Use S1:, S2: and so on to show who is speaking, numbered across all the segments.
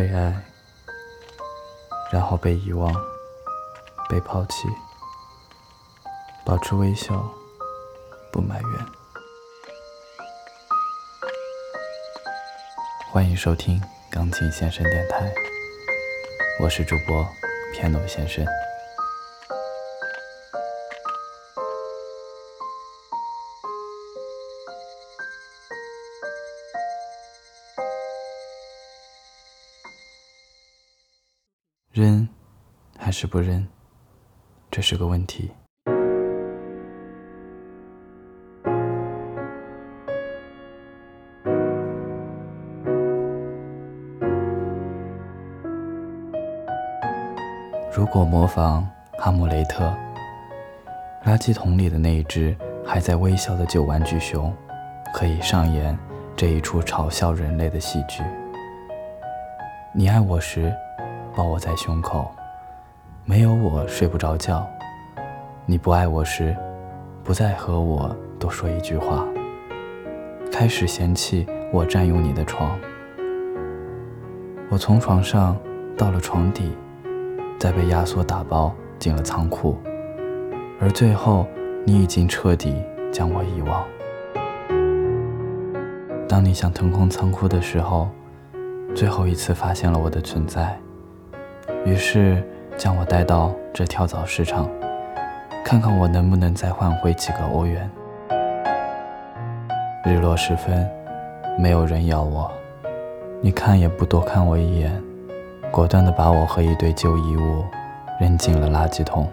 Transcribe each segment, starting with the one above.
S1: 被爱，然后被遗忘，被抛弃，保持微笑，不埋怨。欢迎收听钢琴先生电台，我是主播片奴先生。扔还是不扔，这是个问题。如果模仿哈姆雷特，垃圾桶里的那一只还在微笑的旧玩具熊，可以上演这一出嘲笑人类的戏剧。你爱我时。抱我在胸口，没有我睡不着觉。你不爱我时，不再和我多说一句话。开始嫌弃我占用你的床。我从床上到了床底，再被压缩打包进了仓库，而最后你已经彻底将我遗忘。当你想腾空仓库的时候，最后一次发现了我的存在。于是将我带到这跳蚤市场，看看我能不能再换回几个欧元。日落时分，没有人咬我，你看也不多看我一眼，果断地把我和一堆旧衣物扔进了垃圾桶。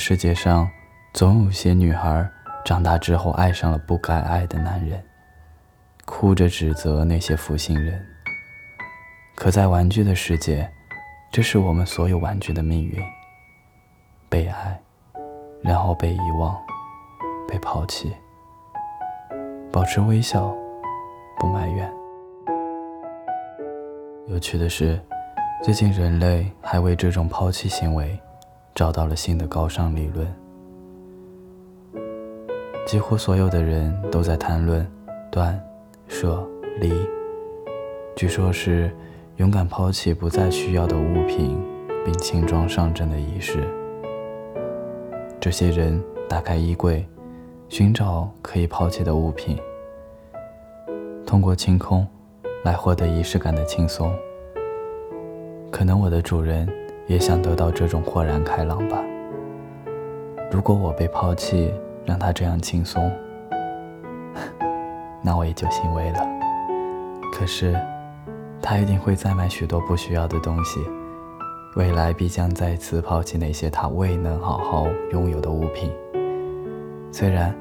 S1: 世界上，总有些女孩长大之后爱上了不该爱的男人，哭着指责那些负心人。可在玩具的世界，这是我们所有玩具的命运：被爱，然后被遗忘，被抛弃。保持微笑，不埋怨。有趣的是，最近人类还为这种抛弃行为。找到了新的高尚理论，几乎所有的人都在谈论断、舍、离，据说是勇敢抛弃不再需要的物品，并轻装上阵的仪式。这些人打开衣柜，寻找可以抛弃的物品，通过清空来获得仪式感的轻松。可能我的主人。也想得到这种豁然开朗吧。如果我被抛弃，让他这样轻松，那我也就欣慰了。可是，他一定会再买许多不需要的东西，未来必将再次抛弃那些他未能好好拥有的物品。虽然，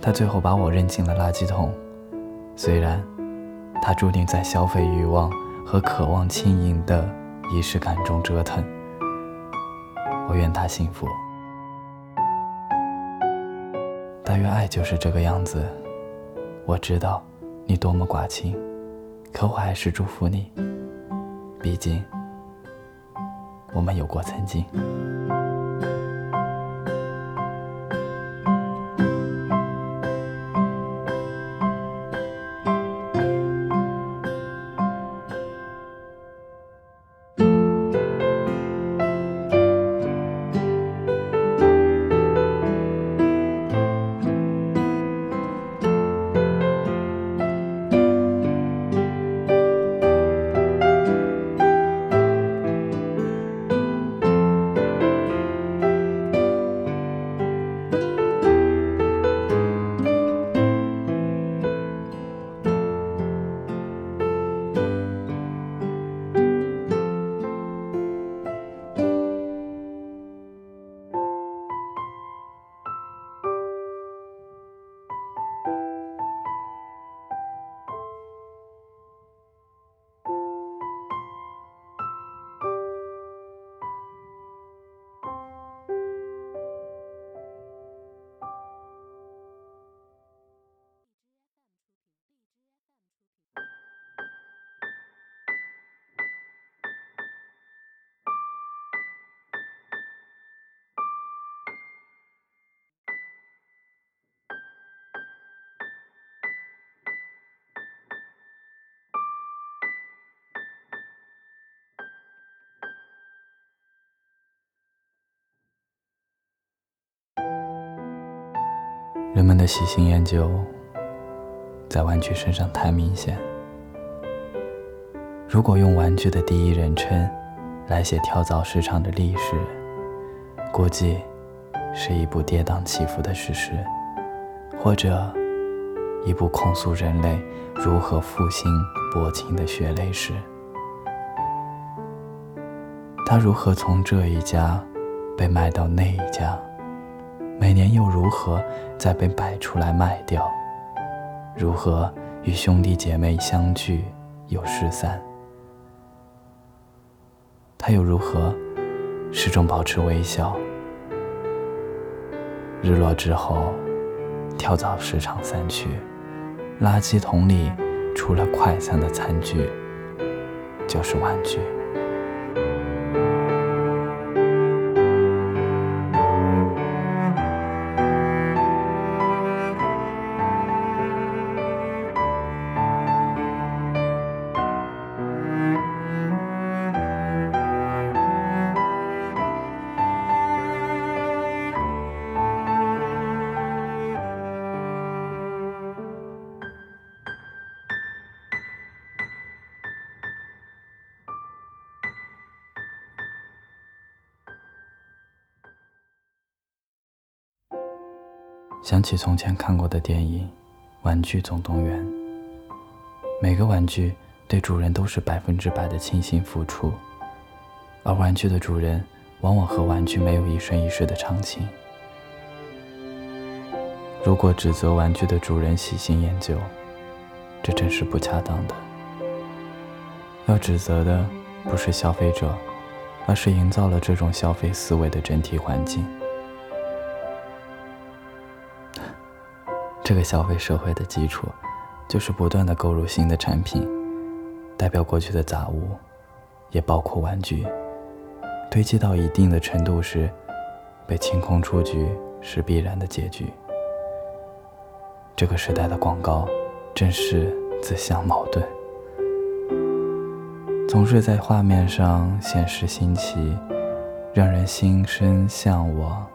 S1: 他最后把我扔进了垃圾桶；虽然，他注定在消费欲望和渴望轻盈的。仪式感中折腾，我愿他幸福。但愿爱就是这个样子。我知道你多么寡情，可我还是祝福你。毕竟，我们有过曾经。人们的喜新厌旧，在玩具身上太明显。如果用玩具的第一人称来写跳蚤市场的历史，估计是一部跌宕起伏的史诗，或者一部控诉人类如何复兴薄情的血泪史。他如何从这一家被卖到那一家？每年又如何再被摆出来卖掉？如何与兄弟姐妹相聚又失散？他又如何始终保持微笑？日落之后，跳蚤市场散去，垃圾桶里除了快餐的餐具，就是玩具。想起从前看过的电影《玩具总动员》，每个玩具对主人都是百分之百的倾心付出，而玩具的主人往往和玩具没有一生一世的长情。如果指责玩具的主人喜新厌旧，这真是不恰当的。要指责的不是消费者，而是营造了这种消费思维的整体环境。这个消费社会的基础，就是不断的购入新的产品，代表过去的杂物，也包括玩具，堆积到一定的程度时，被清空出局是必然的结局。这个时代的广告，正是自相矛盾，总是在画面上显示新奇，让人心生向往，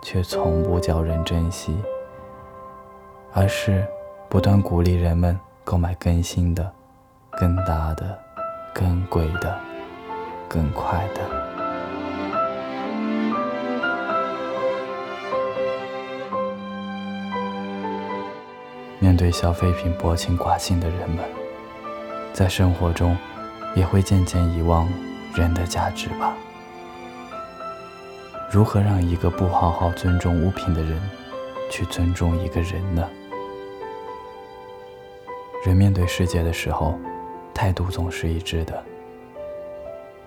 S1: 却从不叫人珍惜。而是不断鼓励人们购买更新的、更大的、更贵的、更快的。面对消费品薄情寡性的人们，在生活中也会渐渐遗忘人的价值吧？如何让一个不好好尊重物品的人去尊重一个人呢？人面对世界的时候，态度总是一致的。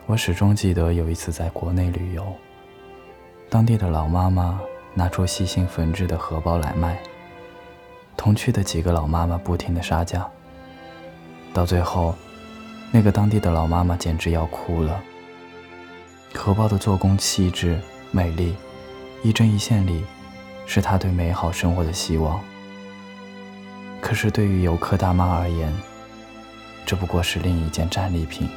S1: 我始终记得有一次在国内旅游，当地的老妈妈拿出细心缝制的荷包来卖，同去的几个老妈妈不停的杀价，到最后，那个当地的老妈妈简直要哭了。荷包的做工细致美丽，一针一线里，是她对美好生活的希望。可是对于游客大妈而言，这不过是另一件战利品。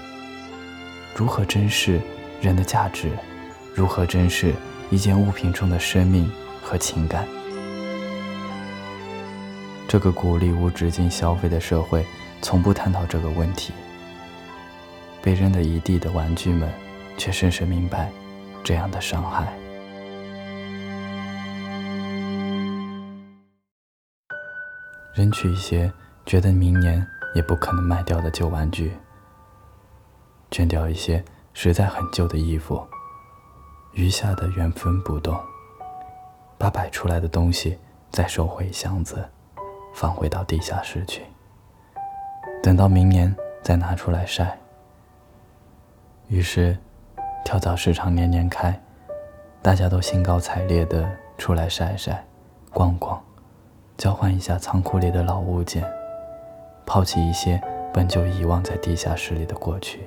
S1: 如何珍视人的价值？如何珍视一件物品中的生命和情感？这个鼓励无止境消费的社会，从不探讨这个问题。被扔得一地的玩具们，却深深明白这样的伤害。扔去一些觉得明年也不可能卖掉的旧玩具，捐掉一些实在很旧的衣服，余下的原封不动，把摆出来的东西再收回箱子，放回到地下室去，等到明年再拿出来晒。于是，跳蚤市场年年开，大家都兴高采烈地出来晒晒、逛逛。交换一下仓库里的老物件，抛弃一些本就遗忘在地下室里的过去。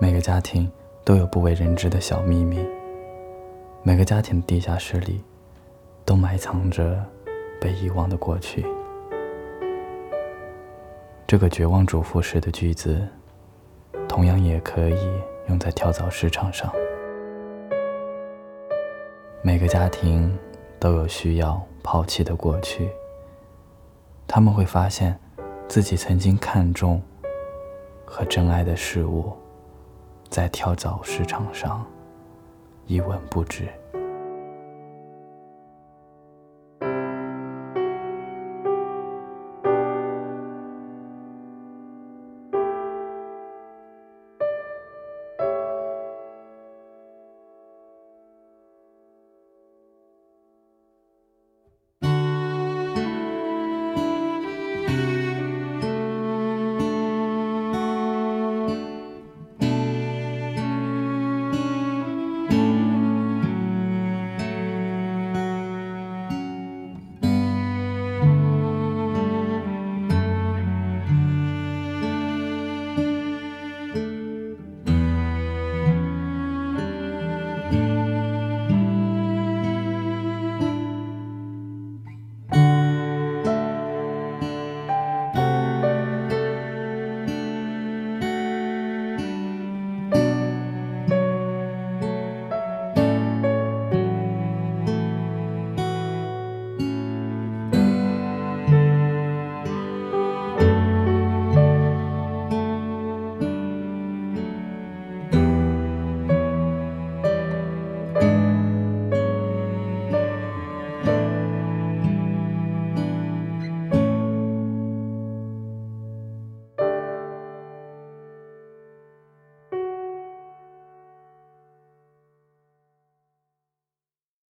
S1: 每个家庭都有不为人知的小秘密，每个家庭的地下室里都埋藏着被遗忘的过去。这个绝望主妇式的句子，同样也可以用在跳蚤市场上。每个家庭都有需要抛弃的过去，他们会发现自己曾经看重和珍爱的事物，在跳蚤市场上一文不值。